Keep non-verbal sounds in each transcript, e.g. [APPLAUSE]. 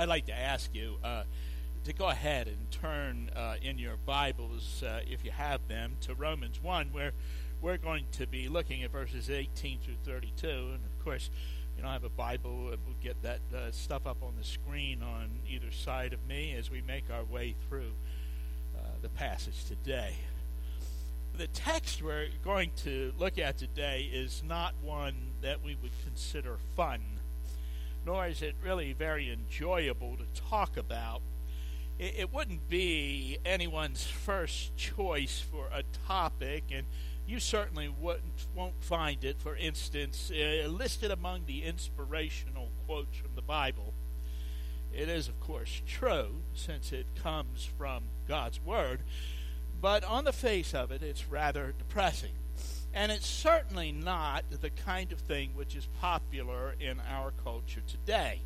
I'd like to ask you uh, to go ahead and turn uh, in your Bibles, uh, if you have them, to Romans 1, where we're going to be looking at verses 18 through 32. And of course, you know, I have a Bible, we'll get that uh, stuff up on the screen on either side of me as we make our way through uh, the passage today. The text we're going to look at today is not one that we would consider fun, nor is it really very enjoyable to talk about. It, it wouldn't be anyone's first choice for a topic, and you certainly wouldn't, won't find it, for instance, uh, listed among the inspirational quotes from the Bible. It is, of course, true, since it comes from God's Word, but on the face of it, it's rather depressing. And it's certainly not the kind of thing which is popular in our culture today.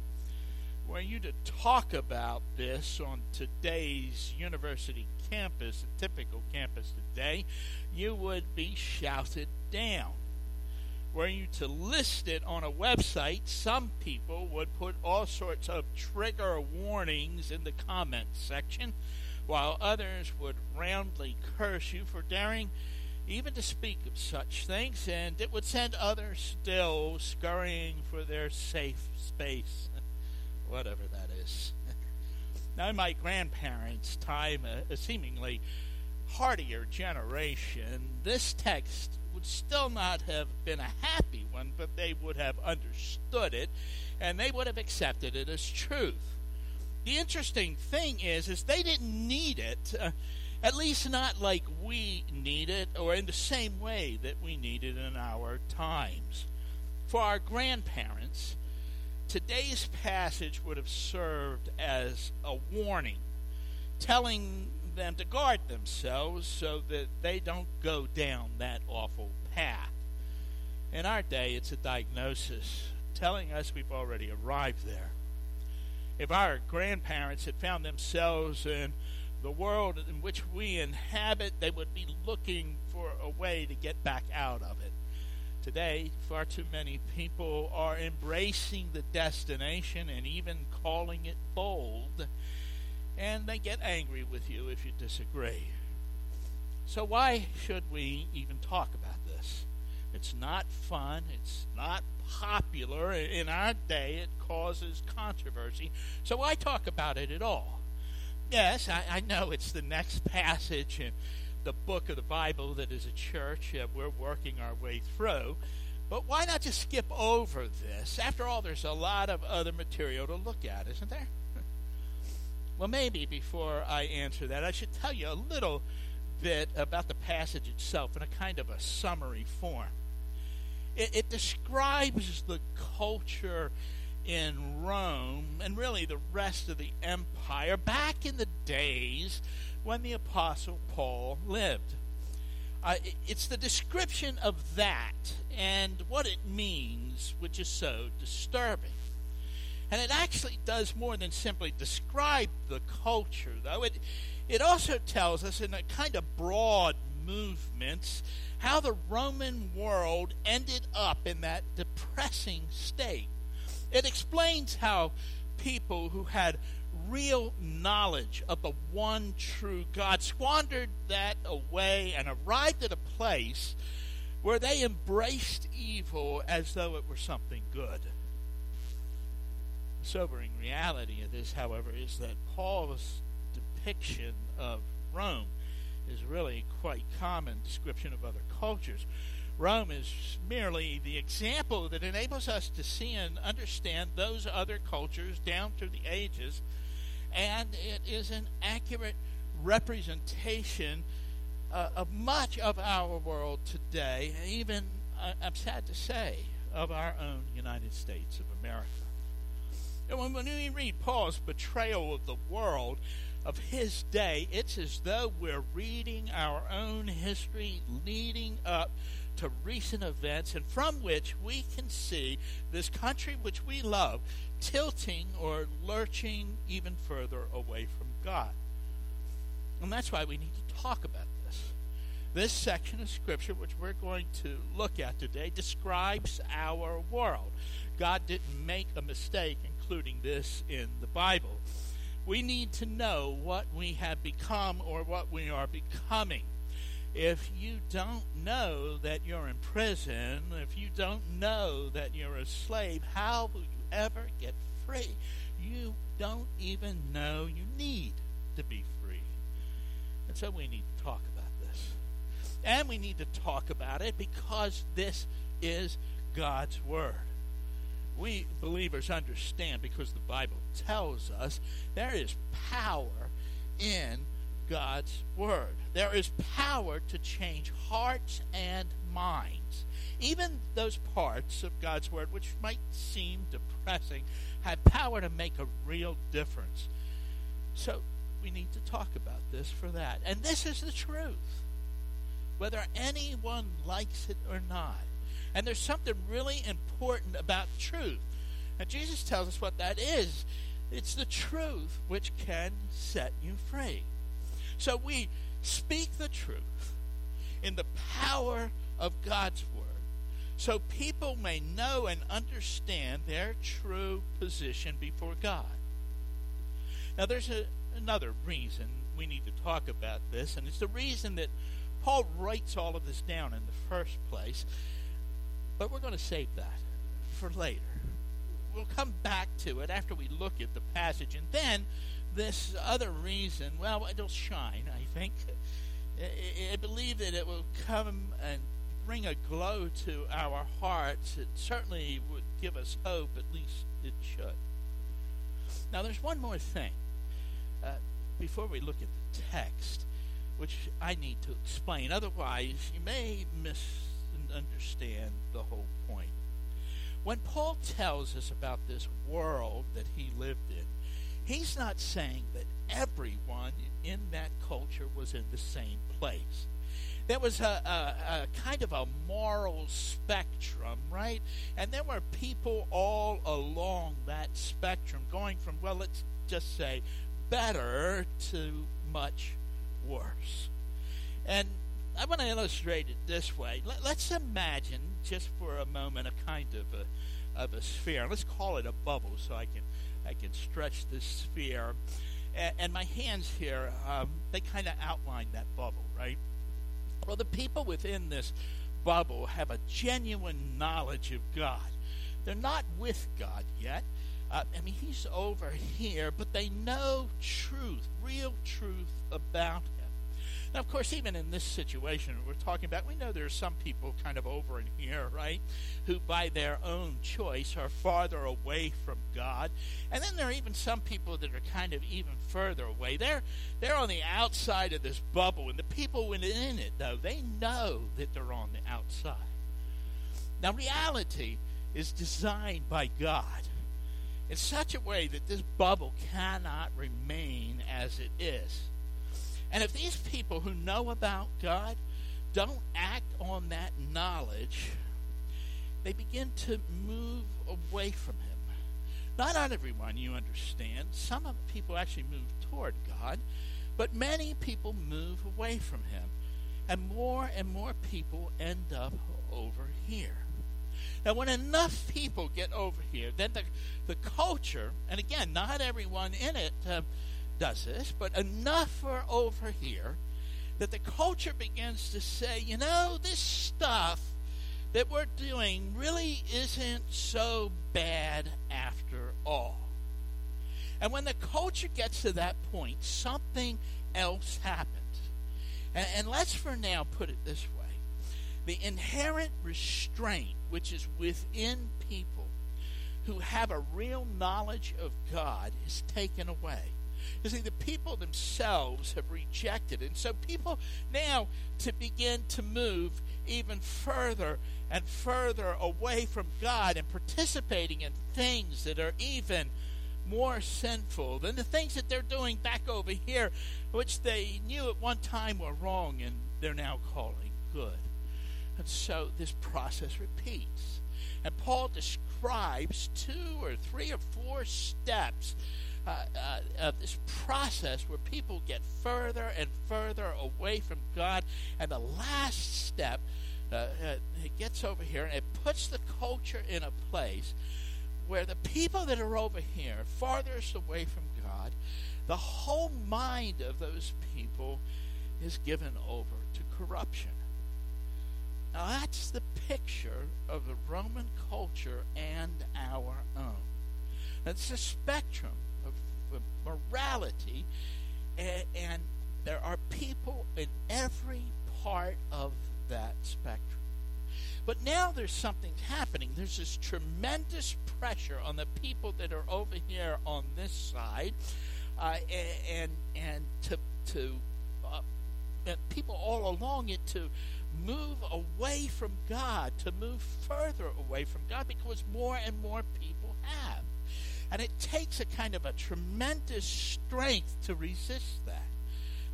Were you to talk about this on today's university campus, a typical campus today, you would be shouted down. Were you to list it on a website, some people would put all sorts of trigger warnings in the comments section, while others would roundly curse you for daring even to speak of such things, and it would send others still scurrying for their safe space, [LAUGHS] whatever that is. [LAUGHS] now, in my grandparents' time, a, a seemingly hardier generation, this text would still not have been a happy one, but they would have understood it, and they would have accepted it as truth. The interesting thing is, is they didn't need it. Uh, at least not like we need it or in the same way that we need it in our times. For our grandparents, today's passage would have served as a warning, telling them to guard themselves so that they don't go down that awful path. In our day, it's a diagnosis telling us we've already arrived there. If our grandparents had found themselves in the world in which we inhabit, they would be looking for a way to get back out of it. Today, far too many people are embracing the destination and even calling it bold, and they get angry with you if you disagree. So, why should we even talk about this? It's not fun, it's not popular. In our day, it causes controversy. So, why talk about it at all? Yes, I, I know it's the next passage in the book of the Bible that is a church we're working our way through. But why not just skip over this? After all, there's a lot of other material to look at, isn't there? [LAUGHS] well, maybe before I answer that, I should tell you a little bit about the passage itself in a kind of a summary form. It, it describes the culture in Rome and really the rest of the empire back in the days when the Apostle Paul lived. Uh, it's the description of that and what it means which is so disturbing. And it actually does more than simply describe the culture, though. It, it also tells us, in a kind of broad movements, how the Roman world ended up in that depressing state. It explains how people who had real knowledge of the one true God squandered that away and arrived at a place where they embraced evil as though it were something good. The sobering reality of this, however, is that Paul's depiction of Rome is really quite common description of other cultures. Rome is merely the example that enables us to see and understand those other cultures down through the ages, and it is an accurate representation uh, of much of our world today, even, uh, I'm sad to say, of our own United States of America. And when, when we read Paul's betrayal of the world, of his day, it's as though we're reading our own history leading up to recent events and from which we can see this country which we love tilting or lurching even further away from God. And that's why we need to talk about this. This section of Scripture, which we're going to look at today, describes our world. God didn't make a mistake including this in the Bible. We need to know what we have become or what we are becoming. If you don't know that you're in prison, if you don't know that you're a slave, how will you ever get free? You don't even know you need to be free. And so we need to talk about this. And we need to talk about it because this is God's Word. We believers understand because the Bible tells us there is power in God's Word. There is power to change hearts and minds. Even those parts of God's Word which might seem depressing have power to make a real difference. So we need to talk about this for that. And this is the truth, whether anyone likes it or not. And there's something really important about truth. And Jesus tells us what that is it's the truth which can set you free. So we speak the truth in the power of God's Word so people may know and understand their true position before God. Now, there's a, another reason we need to talk about this, and it's the reason that Paul writes all of this down in the first place. But we're going to save that for later. We'll come back to it after we look at the passage. And then this other reason, well, it'll shine, I think. I believe that it will come and bring a glow to our hearts. It certainly would give us hope, at least it should. Now, there's one more thing uh, before we look at the text, which I need to explain. Otherwise, you may misunderstand the whole point. When Paul tells us about this world that he lived in, he's not saying that everyone in that culture was in the same place there was a, a, a, kind of a moral spectrum, right? And there were people all along that spectrum, going from, well, let's just say, better to much worse. And I want to illustrate it this way. Let, us imagine, just for a moment, a kind of a, of a sphere. Let's call it a bubble, so I can I can stretch this sphere. And, my hands here, um, they kind of outline that bubble, right? Well, the people within this bubble have a genuine knowledge of God. They're not with God yet. Uh, I mean, He's over here, but they know truth, real truth about now, of course, even in this situation we're talking about, we know there are some people kind of over in here, right, who by their own choice are farther away from God. And then there are even some people that are kind of even further away. They're they're on the outside of this bubble, and the people within it, though, they know that they're on the outside. Now, reality is designed by God in such a way that this bubble cannot remain as it is. And if these people who know about God don't act on that knowledge, they begin to move away from Him. Not on everyone, you understand. Some of people actually move toward God, but many people move away from Him. And more and more people end up over here. Now, when enough people get over here, then the, the culture, and again, not everyone in it, uh, does this, but enough are over here that the culture begins to say, you know, this stuff that we're doing really isn't so bad after all. And when the culture gets to that point, something else happens. And, and let's for now put it this way the inherent restraint which is within people who have a real knowledge of God is taken away. You see, the people themselves have rejected. And so people now to begin to move even further and further away from God and participating in things that are even more sinful than the things that they're doing back over here, which they knew at one time were wrong and they're now calling good. And so this process repeats. And Paul describes two or three or four steps uh, uh, of this process where people get further and further away from God. And the last step, uh, uh, it gets over here and it puts the culture in a place where the people that are over here, farthest away from God, the whole mind of those people is given over to corruption. Now, that's the picture of the Roman culture and our own. It's a spectrum morality, and, there are people in every part of that spectrum. But now there's something happening. There's this tremendous pressure on the people that are over here on this side, uh, and and to to uh, people all along it to move away from God, to move further away from God, because more and more people have, and it takes a kind of a tremendous strength to resist that.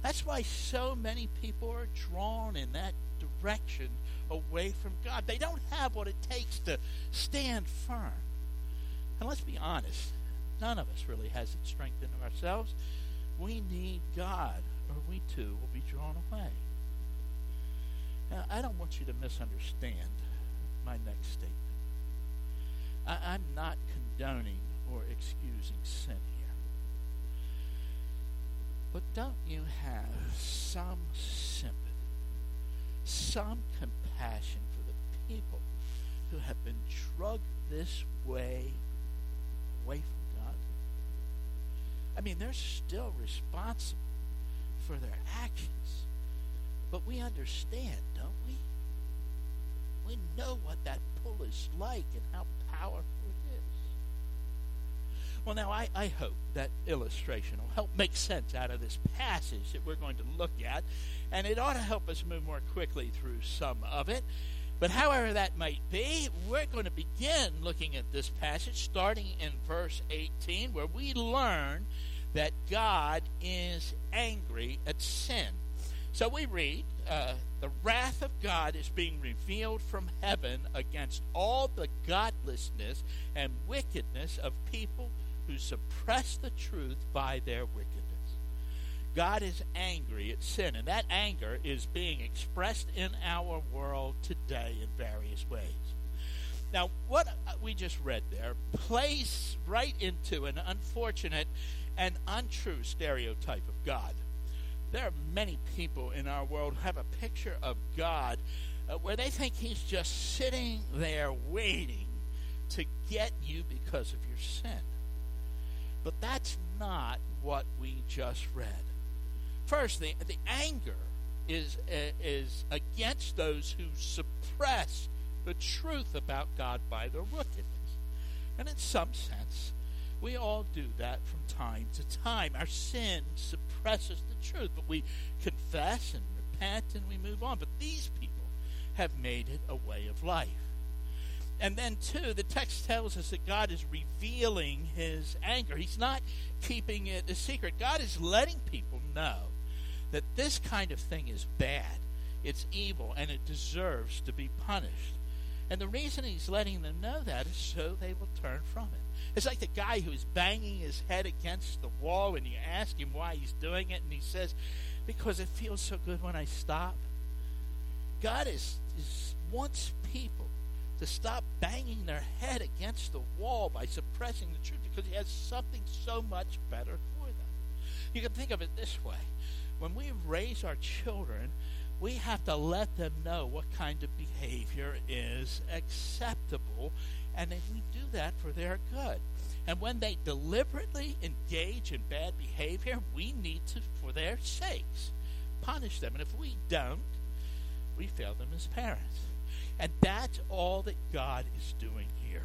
That's why so many people are drawn in that direction away from God. They don't have what it takes to stand firm. And let's be honest, none of us really has it strength in ourselves. We need God, or we too will be drawn away. Now, I don't want you to misunderstand my next statement. I, am not condoning or excusing sin here. But don't you have some sympathy, some compassion for the people who have been drugged this way away from God? I mean, they're still responsible for their actions. But we understand, don't we? We know what that pull is like and how powerful well, now I, I hope that illustration will help make sense out of this passage that we're going to look at, and it ought to help us move more quickly through some of it. But however that might be, we're going to begin looking at this passage starting in verse 18, where we learn that God is angry at sin. So we read, uh, the wrath of God is being revealed from heaven against all the godlessness and wickedness of people who suppress the truth by their wickedness. God is angry at sin, and that anger is being expressed in our world today in various ways. Now, what we just read there plays right into an unfortunate and untrue stereotype of God. There are many people in our world who have a picture of God uh, where they think He's just sitting there waiting to get you because of your sin. But that's not what we just read. First, the, the anger is, uh, is against those who suppress the truth about God by their wickedness. And in some sense, we all do that from time to time. Our sin suppresses the truth, but we confess and repent and we move on. But these people have made it a way of life. And then, two, the text tells us that God is revealing his anger. He's not keeping it a secret. God is letting people know that this kind of thing is bad, it's evil, and it deserves to be punished. And the reason he's letting them know that is so they will turn from it. It's like the guy who's banging his head against the wall and you ask him why he's doing it, and he says, Because it feels so good when I stop. God is, is wants people to stop banging their head against the wall by suppressing the truth because he has something so much better for them. You can think of it this way when we raise our children, we have to let them know what kind of behavior is acceptable, and we do that for their good. And when they deliberately engage in bad behavior, we need to, for their sakes, punish them. And if we don't, we fail them as parents. And that's all that God is doing here.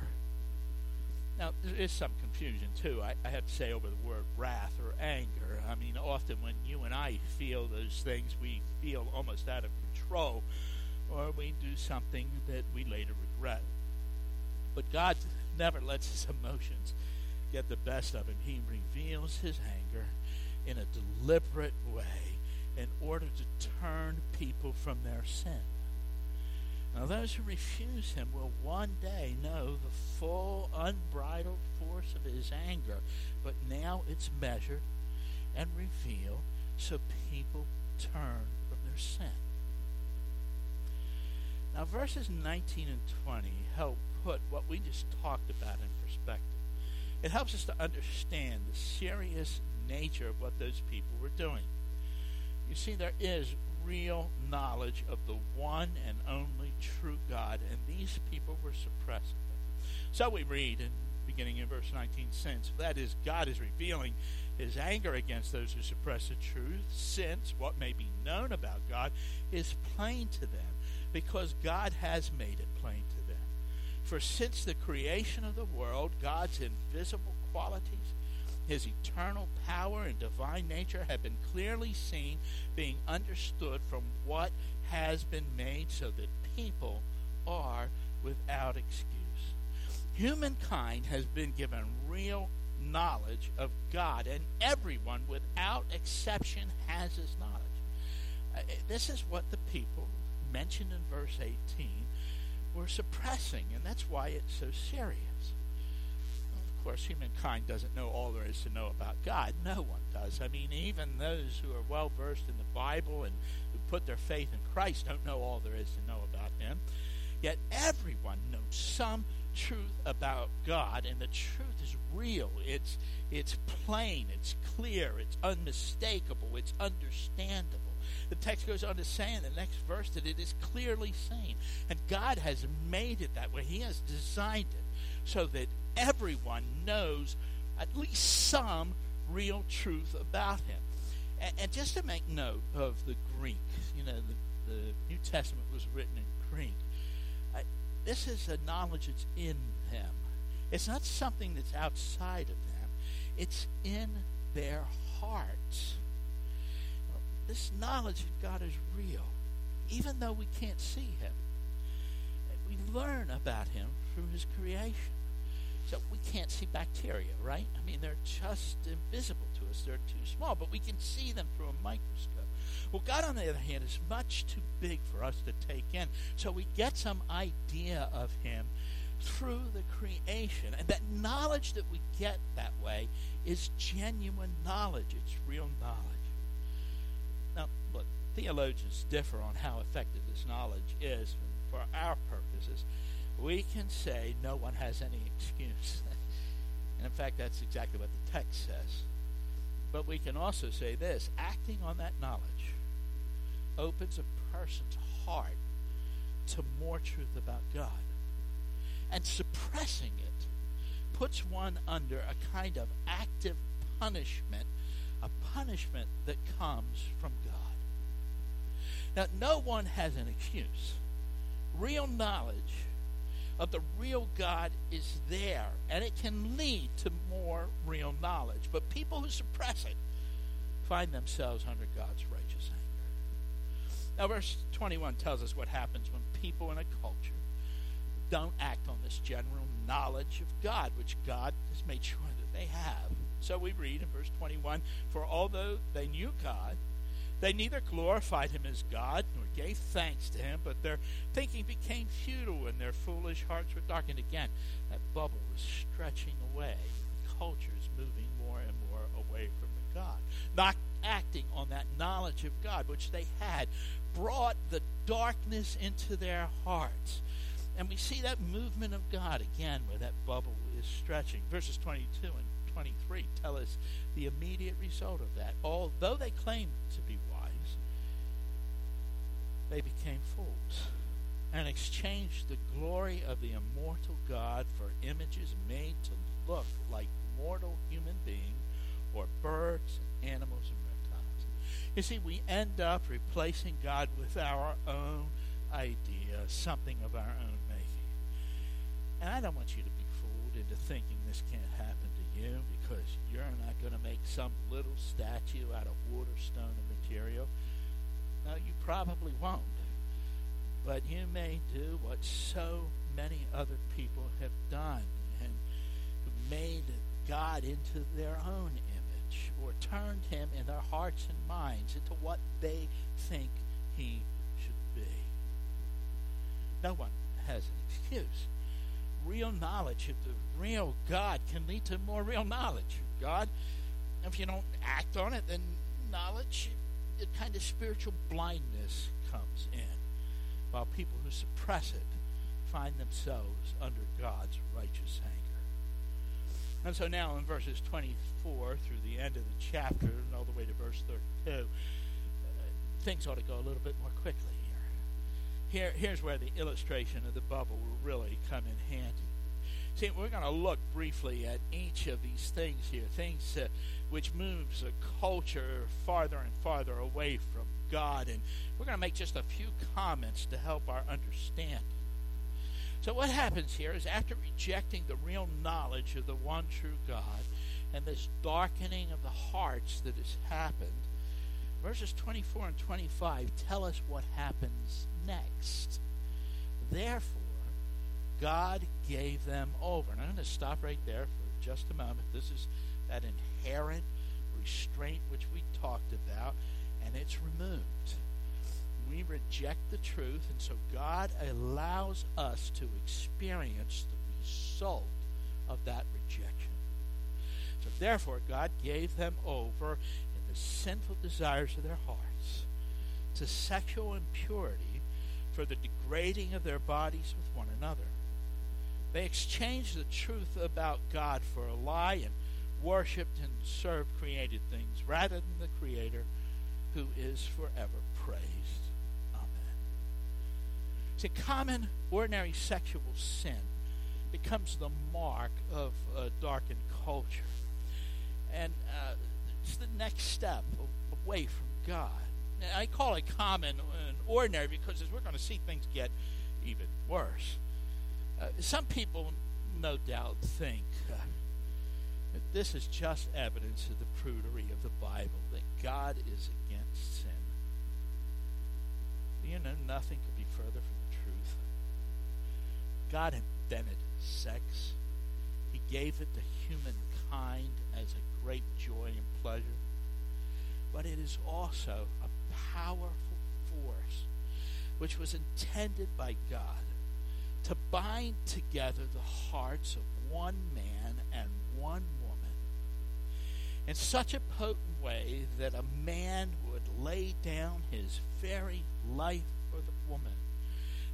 Now, there is some confusion, too, I, I, have to say, over the word wrath or anger. I mean, often when you and I feel those things, we feel almost out of control, or we do something that we later regret. But God never lets his emotions get the best of him. He reveals his anger in a deliberate way in order to turn people from their sin. Now, those who refuse him will one day know the full, unbridled force of his anger, but now it's measured and revealed so people turn from their sin. Now, verses 19 and 20 help put what we just talked about in perspective. It helps us to understand the serious nature of what those people were doing. You see, there is real knowledge of the one and only true God, and these people were suppressing it. So we read in beginning in verse 19 since that is god is revealing his anger against those who suppress the truth since what may be known about god is plain to them because god has made it plain to them for since the creation of the world god's invisible qualities his eternal power and divine nature have been clearly seen, being understood from what has been made, so that people are without excuse. Humankind has been given real knowledge of God, and everyone, without exception, has this knowledge. Uh, this is what the people mentioned in verse 18 were suppressing, and that's why it's so serious course, humankind doesn't know all there is to know about God. No one does. I mean, even those who are well versed in the Bible and who put their faith in Christ don't know all there is to know about Him. Yet everyone knows some truth about God, and the truth is real. It's it's plain, it's clear, it's unmistakable, it's understandable. The text goes on to say in the next verse that it is clearly seen. And God has made it that way. He has designed it so that everyone knows at least some real truth about him. And, and just to make note of the Greek, you know, the, the New Testament was written in Greek. Uh, this is a knowledge that's in them. It's not something that's outside of them. It's in their hearts. This knowledge of God is real, even though we can't see Him. We learn about Him through His creation. So we can't see bacteria, right? I mean, they're just invisible to us. They're too small, but we can see them through a microscope. Well, God, on the other hand, is much too big for us to take in. So we get some idea of Him through the creation. And that knowledge that we get that way is genuine knowledge, it's real knowledge. Now, look, theologians differ on how effective this knowledge is for our purposes we can say no one has any excuse. [LAUGHS] and in fact, that's exactly what the text says. But we can also say this acting on that knowledge opens a person's heart to more truth about God. And suppressing it puts one under a kind of active punishment, a punishment that comes from God. Now, no one has an excuse. Real knowledge of the real God is there, and it can lead to more real knowledge. But people who suppress it find themselves under God's righteous anger. Now, verse 21 tells us what happens when people in a culture don't act on this general knowledge of God, which God has made sure that they have. So we read in verse 21 For although they knew God, they neither glorified him as God nor gave thanks to him, but their thinking became futile and their foolish hearts were darkened. Again, that bubble was stretching away. The culture is moving more and more away from God. Not acting on that knowledge of God, which they had, brought the darkness into their hearts. And we see that movement of God again where that bubble is stretching. Verses 22 and 23 tell us the immediate result of that. Although they claimed to be wise, they became fools and exchanged the glory of the immortal God for images made to look like mortal human beings or birds and animals and reptiles. You see, we end up replacing God with our own idea, something of our own making. And I don't want you to be fooled into thinking this can't happen you because you're not going to make some little statue out of wood or stone or material. No, you probably won't. But you may do what so many other people have done and made God into their own image or turned him in their hearts and minds into what they think he should be. No one has an excuse real knowledge of the real God can lead to more real knowledge of God. If you don't act on it, then knowledge, a kind of spiritual blindness comes in, while people who suppress it find themselves under God's righteous anger. And so now in verses 24 through the end of the chapter and all the way to verse 32, uh, things ought to go a little bit more quickly here. here. Here's where the illustration of the bubble will really come in handy. See, we're going to look briefly at each of these things here, things uh, which moves a culture farther and farther away from God, and we're going to make just a few comments to help our understanding. So, what happens here is after rejecting the real knowledge of the one true God and this darkening of the hearts that has happened, verses 24 and 25 tell us what happens next. Therefore, God gave them over. And I'm going to stop right there for just a moment. This is that inherent restraint which we talked about, and it's removed. We reject the truth, and so God allows us to experience the result of that rejection. So therefore, God gave them over the sinful desires of their hearts to sexual impurity for the degrading of their bodies with one another they exchanged the truth about God for a lie and worshiped and served created things rather than the Creator who is forever praised. Amen. See, common, ordinary sexual sin becomes the mark of a darkened culture. And uh, it's the next step away from God. And I call it common and ordinary because as we're going to see things get even worse. Uh, some people, no doubt, think uh, that this is just evidence of the prudery of the Bible, that God is against sin. You know, nothing could be further from the truth. God invented sex. He gave it to humankind as a great joy and pleasure. But it is also a powerful force which was intended by God to bind together the hearts of one man and one woman in such a potent way that a man would lay down his very life for the woman,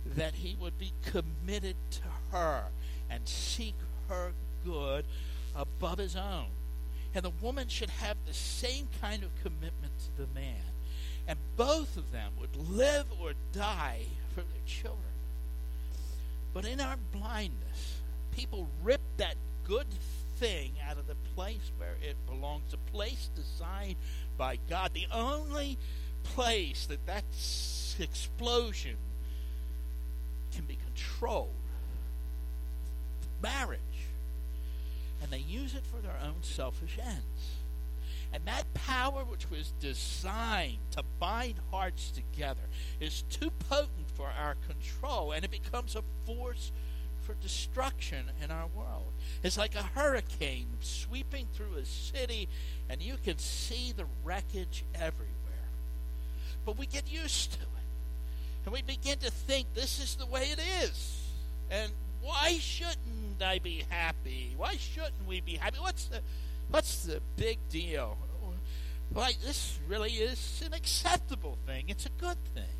that he would be committed to her and seek her good above his own. And the woman should have the same kind of commitment to the man. And both of them would live or die for their children. But in our blindness, people rip that good thing out of the place where it belongs, a place designed by God, the only place that that explosion can be controlled. Marriage. And they use it for their own selfish ends. And that power which was designed to bind hearts together is too potent for our control, and it becomes a force for destruction in our world. It's like a hurricane sweeping through a city, and you can see the wreckage everywhere. But we get used to it. And we begin to think this is the way it is. And why shouldn't I be happy? Why shouldn't we be happy? What's the What's the big deal? Like, this really is an acceptable thing. It's a good thing.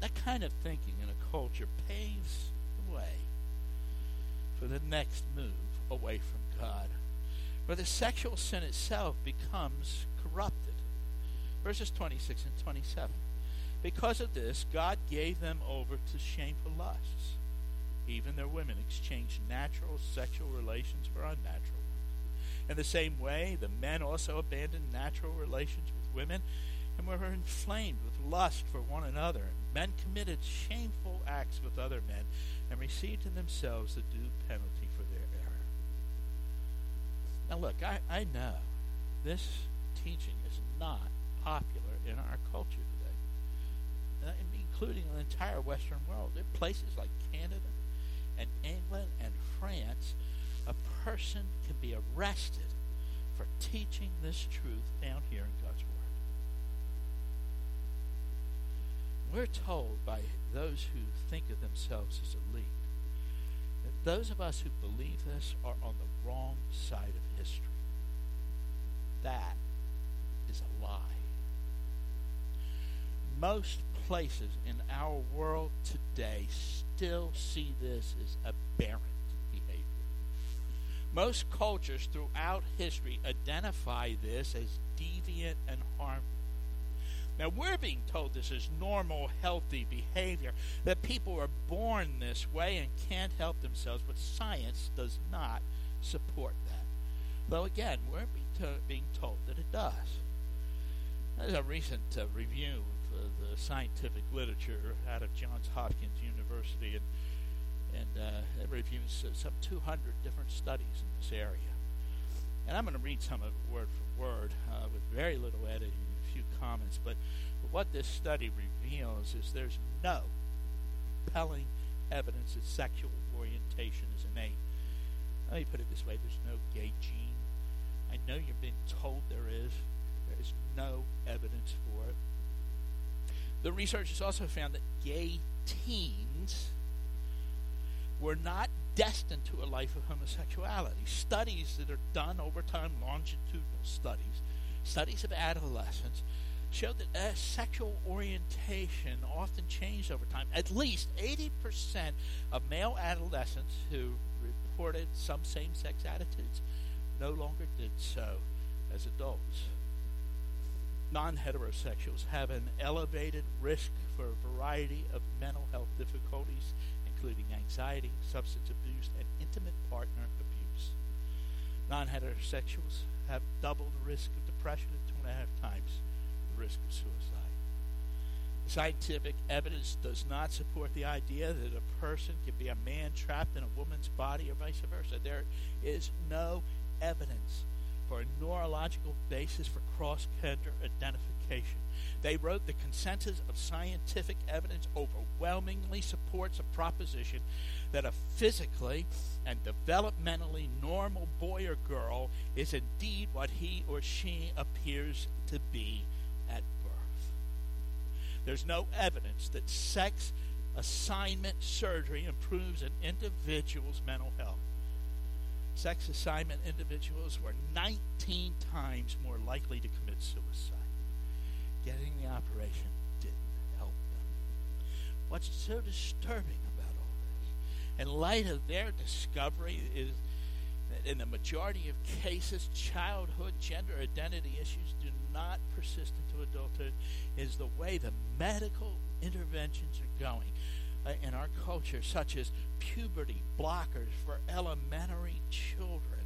That kind of thinking in a culture paves the way for the next move away from God, where the sexual sin itself becomes corrupted. Verses 26 and 27. Because of this, God gave them over to shameful lusts. Even their women exchanged natural sexual relations for unnatural ones. in the same way, the men also abandoned natural relations with women and were inflamed with lust for one another. Men committed shameful acts with other men and received in themselves the due penalty for their error. Now, look, I, I know this teaching is not popular in our culture today, uh, including the entire Western world. There are places like Canada and England and France a person can be arrested for teaching this truth down here in God's Word. We're told by those who think of themselves as elite that those of us who believe this are on the wrong side of history. That is a lie. Most places in our world today still see this as aberrant behavior. Most cultures throughout history identify this as deviant and harmful. Now, we're being told this is normal, healthy behavior, that people are born this way and can't help themselves, but science does not support that. Though, again, we're being told that it does. There's a recent uh, review uh, the scientific literature out of Johns Hopkins University, and and uh, it some 200 different studies in this area. And I'm going to read some of it word for word uh, with very little editing and a few comments, but what this study reveals is there's no compelling evidence that sexual orientation is innate. Let me put it this way there's no gay gene. I know you've been told there is. There is no evidence for it. The researchers also found that gay teens were not destined to a life of homosexuality. Studies that are done over time, longitudinal studies, Studies of adolescents show that uh, sexual orientation often changed over time. At least 80% of male adolescents who reported some same sex attitudes no longer did so as adults. Non heterosexuals have an elevated risk for a variety of mental health difficulties, including anxiety, substance abuse, and intimate partner abuse. Non heterosexuals have double the risk of depression and two and a half times the risk of suicide. Scientific evidence does not support the idea that a person can be a man trapped in a woman's body or vice versa. There is no evidence for a neurological basis for cross gender identification. They wrote the consensus of scientific evidence overwhelmingly supports a proposition that a physically and developmentally normal boy or girl is indeed what he or she appears to be at birth. There's no evidence that sex assignment surgery improves an individual's mental health. Sex assignment individuals were 19 times more likely to commit suicide. Getting the operation didn't help them. What's so disturbing about all this? in light of their discovery is that in the majority of cases, childhood gender identity issues do not persist into adulthood, is the way the medical interventions are going in our culture, such as puberty blockers for elementary children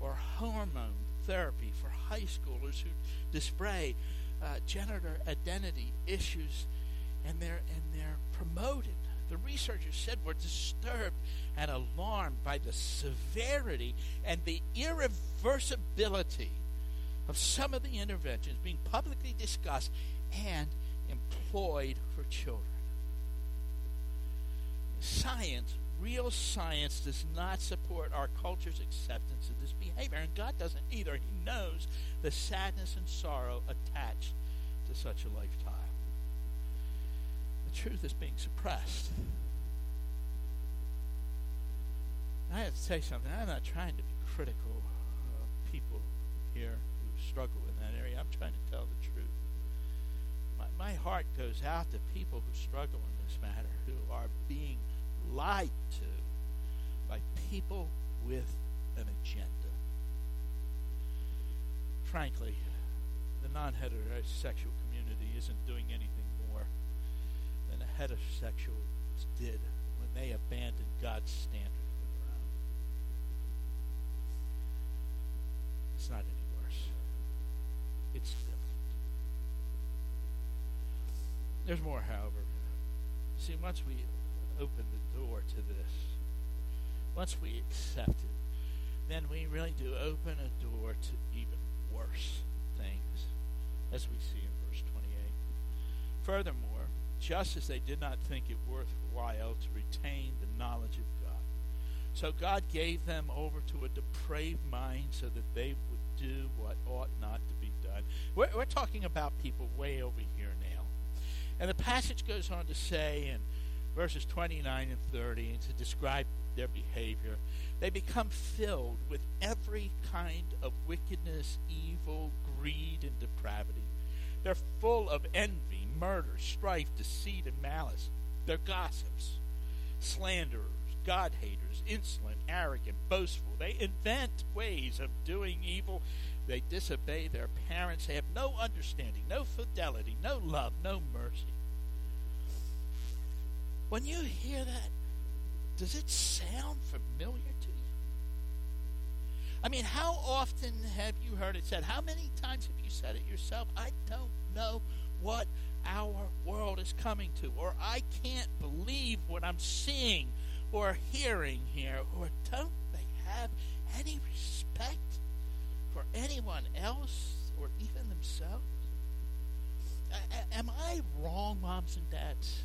or hormone therapy for high schoolers who display uh, gender identity issues, and they're and they're promoted the researchers said were disturbed and alarmed by the severity and the irreversibility of some of the interventions being publicly discussed and employed for children. Science, real science, does not support our culture's acceptance of this behavior, and God doesn't either. He knows the sadness and sorrow attached to such a lifetime The truth is being suppressed. I have to say something. I'm not trying to be critical of people here who struggle in that area. I'm trying to tell the truth. My, my heart goes out to people who struggle in this matter, who are being lied to by people with an agenda. Frankly, the non heterosexual community isn't doing anything more than the heterosexuals did when they abandoned God's standard. It's not any worse. It's different. There's more, however. See, once we open the door to this, once we accept it, then we really do open a door to even worse things, as we see in verse 28. Furthermore, just as they did not think it worthwhile to retain the knowledge of God. So God gave them over to a depraved mind so that they would do what ought not to be done. We're, we're talking about people way over here now. And the passage goes on to say in verses 29 and 30 to describe their behavior, they become filled with every kind of wickedness, evil, greed, and depravity. They're full of envy murder, strife, deceit, and malice. They're gossips. slanderers, God haters, insolent, arrogant, boastful. They invent ways of doing evil. They disobey their parents. They have no understanding, no fidelity, no love, no mercy. When you hear that, does it sound familiar to you? I mean, how often have you heard it said? How many times have you said it yourself? I don't know what our world is coming to, or I can't believe what I'm seeing or hearing here, or don't they have any respect for anyone else or even themselves? A- am I wrong, moms and dads?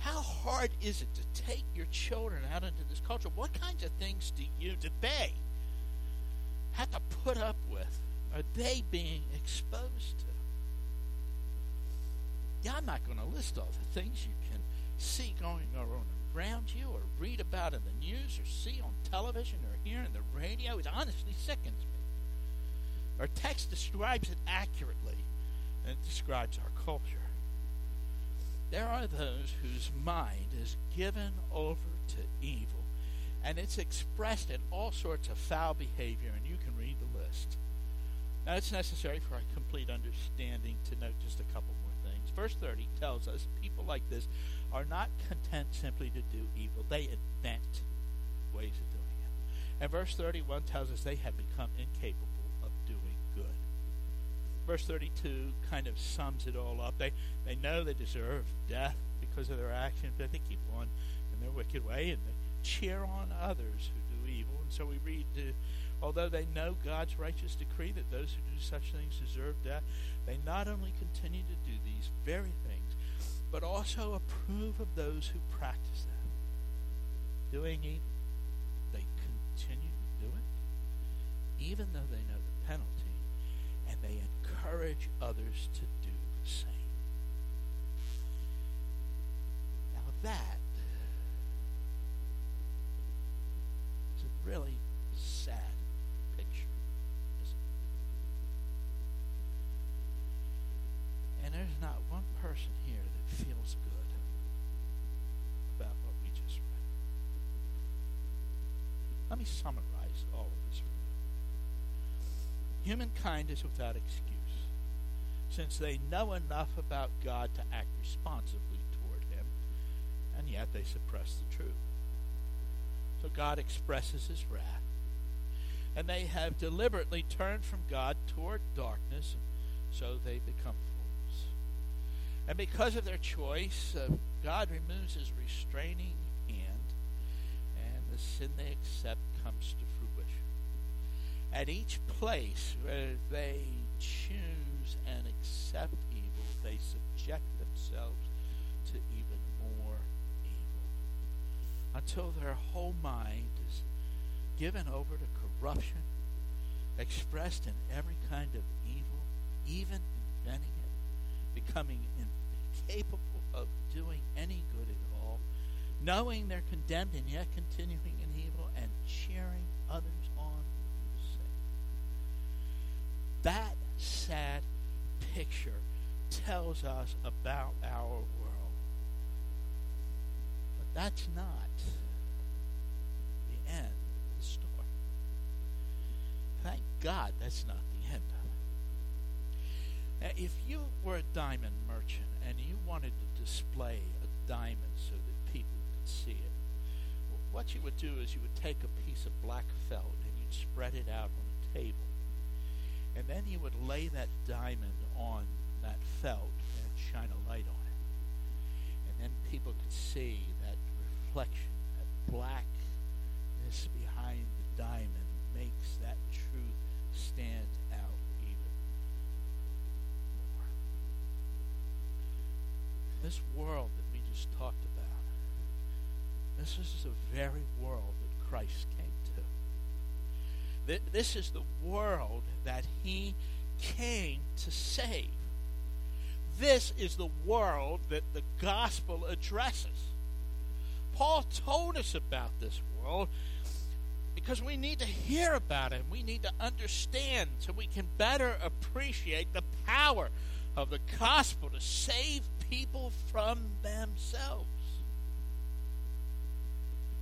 How hard is it to take your children out into this culture? What kinds of things do you, do they have to put up with? Are they being exposed to? Yeah, I'm not going to list all the things you can see going on around you or read about in the news or see on television or hear in the radio. It honestly sickens me. Our text describes it accurately, and it describes our culture. There are those whose mind is given over to evil, and it's expressed in all sorts of foul behavior, and you can read the list. Now, it's necessary for our complete understanding to note just a couple more things. Verse 30 tells us people like this are not content simply to do evil, they invent ways of doing it. And verse 31 tells us they have become incapable. Verse 32 kind of sums it all up. They, they know they deserve death because of their actions, but they keep on in their wicked way and they cheer on others who do evil. And so we read, although they know God's righteous decree that those who do such things deserve death, they not only continue to do these very things, but also approve of those who practice them. Doing evil, they continue to do it, even though they know the penalty, and they encourage others to do the same. Now that is a really sad picture? And there's not one person here that feels good about what we just read. Let me summarize all of this. Humankind is without excuse since they know enough about God to act responsibly toward Him, and yet they suppress the truth. So God expresses His wrath, and they have deliberately turned from God toward darkness, so they become fools. And because of their choice, uh, God removes His restraining hand, and the sin they accept comes to fruition. At each place where they choose and accept evil, they subject themselves to even more evil until their whole mind is given over to corruption, expressed in every kind of evil, even inventing it, becoming incapable of doing any good at all, knowing they're condemned and yet continuing in evil and cheering others on. That sad picture tells us about our world. But that's not the end of the story. Thank God that's not the end of it. Now, if you were a diamond merchant and you wanted to display a diamond so that people could see it, what you would do is you would take a piece of black felt and you'd spread it out on a table and then he would lay that diamond on that felt and shine a light on it. And then people could see that reflection, that blackness behind the diamond makes that truth stand out even more. This world that we just talked about, this is the very world that Christ came this is the world that he came to save. This is the world that the gospel addresses. Paul told us about this world because we need to hear about it. We need to understand so we can better appreciate the power of the gospel to save people from themselves.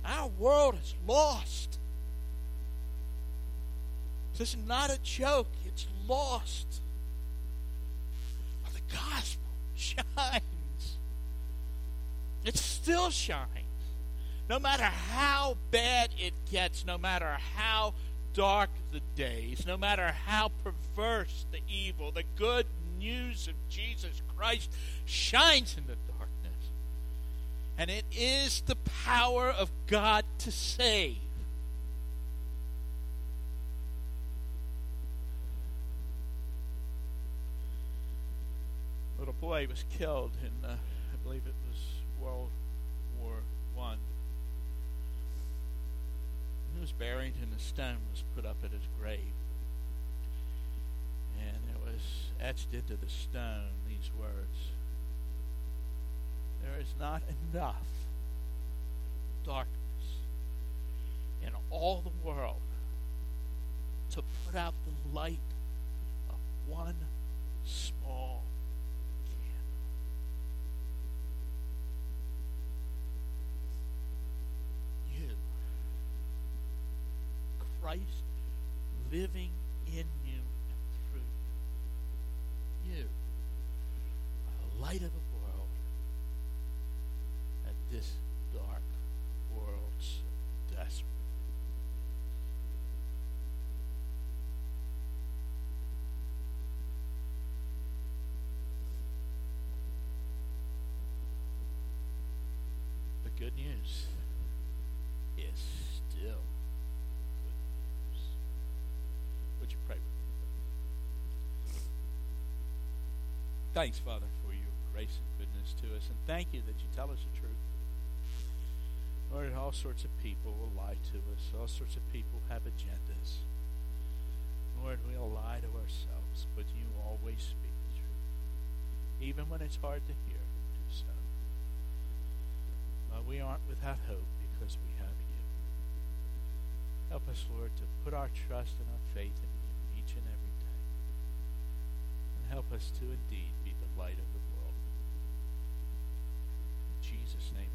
Our world is lost. This is not a joke, it's lost. But the gospel [LAUGHS] shines. It still shines. No matter how bad it gets, no matter how dark the days, no matter how perverse the evil, the good news of Jesus Christ shines in the darkness. And it is the power of God to save. Boy was killed in, uh, I believe it was World War One. He was buried, and a stone was put up at his grave. And it was etched into the stone these words There is not enough darkness in all the world to put out the light of one small Christ living in you and through you, you are the light of the world at this dark world so. The good news is still Would you pray with me? Thanks, Father, for your grace and goodness to us, and thank you that you tell us the truth. Lord, all sorts of people will lie to us. All sorts of people have agendas. Lord, we'll lie to ourselves, but you always speak the truth, even when it's hard to hear. Do so. But we aren't without hope because we have. Help us, Lord, to put our trust and our faith in you each and every day. And help us to indeed be the light of the world. In Jesus' name.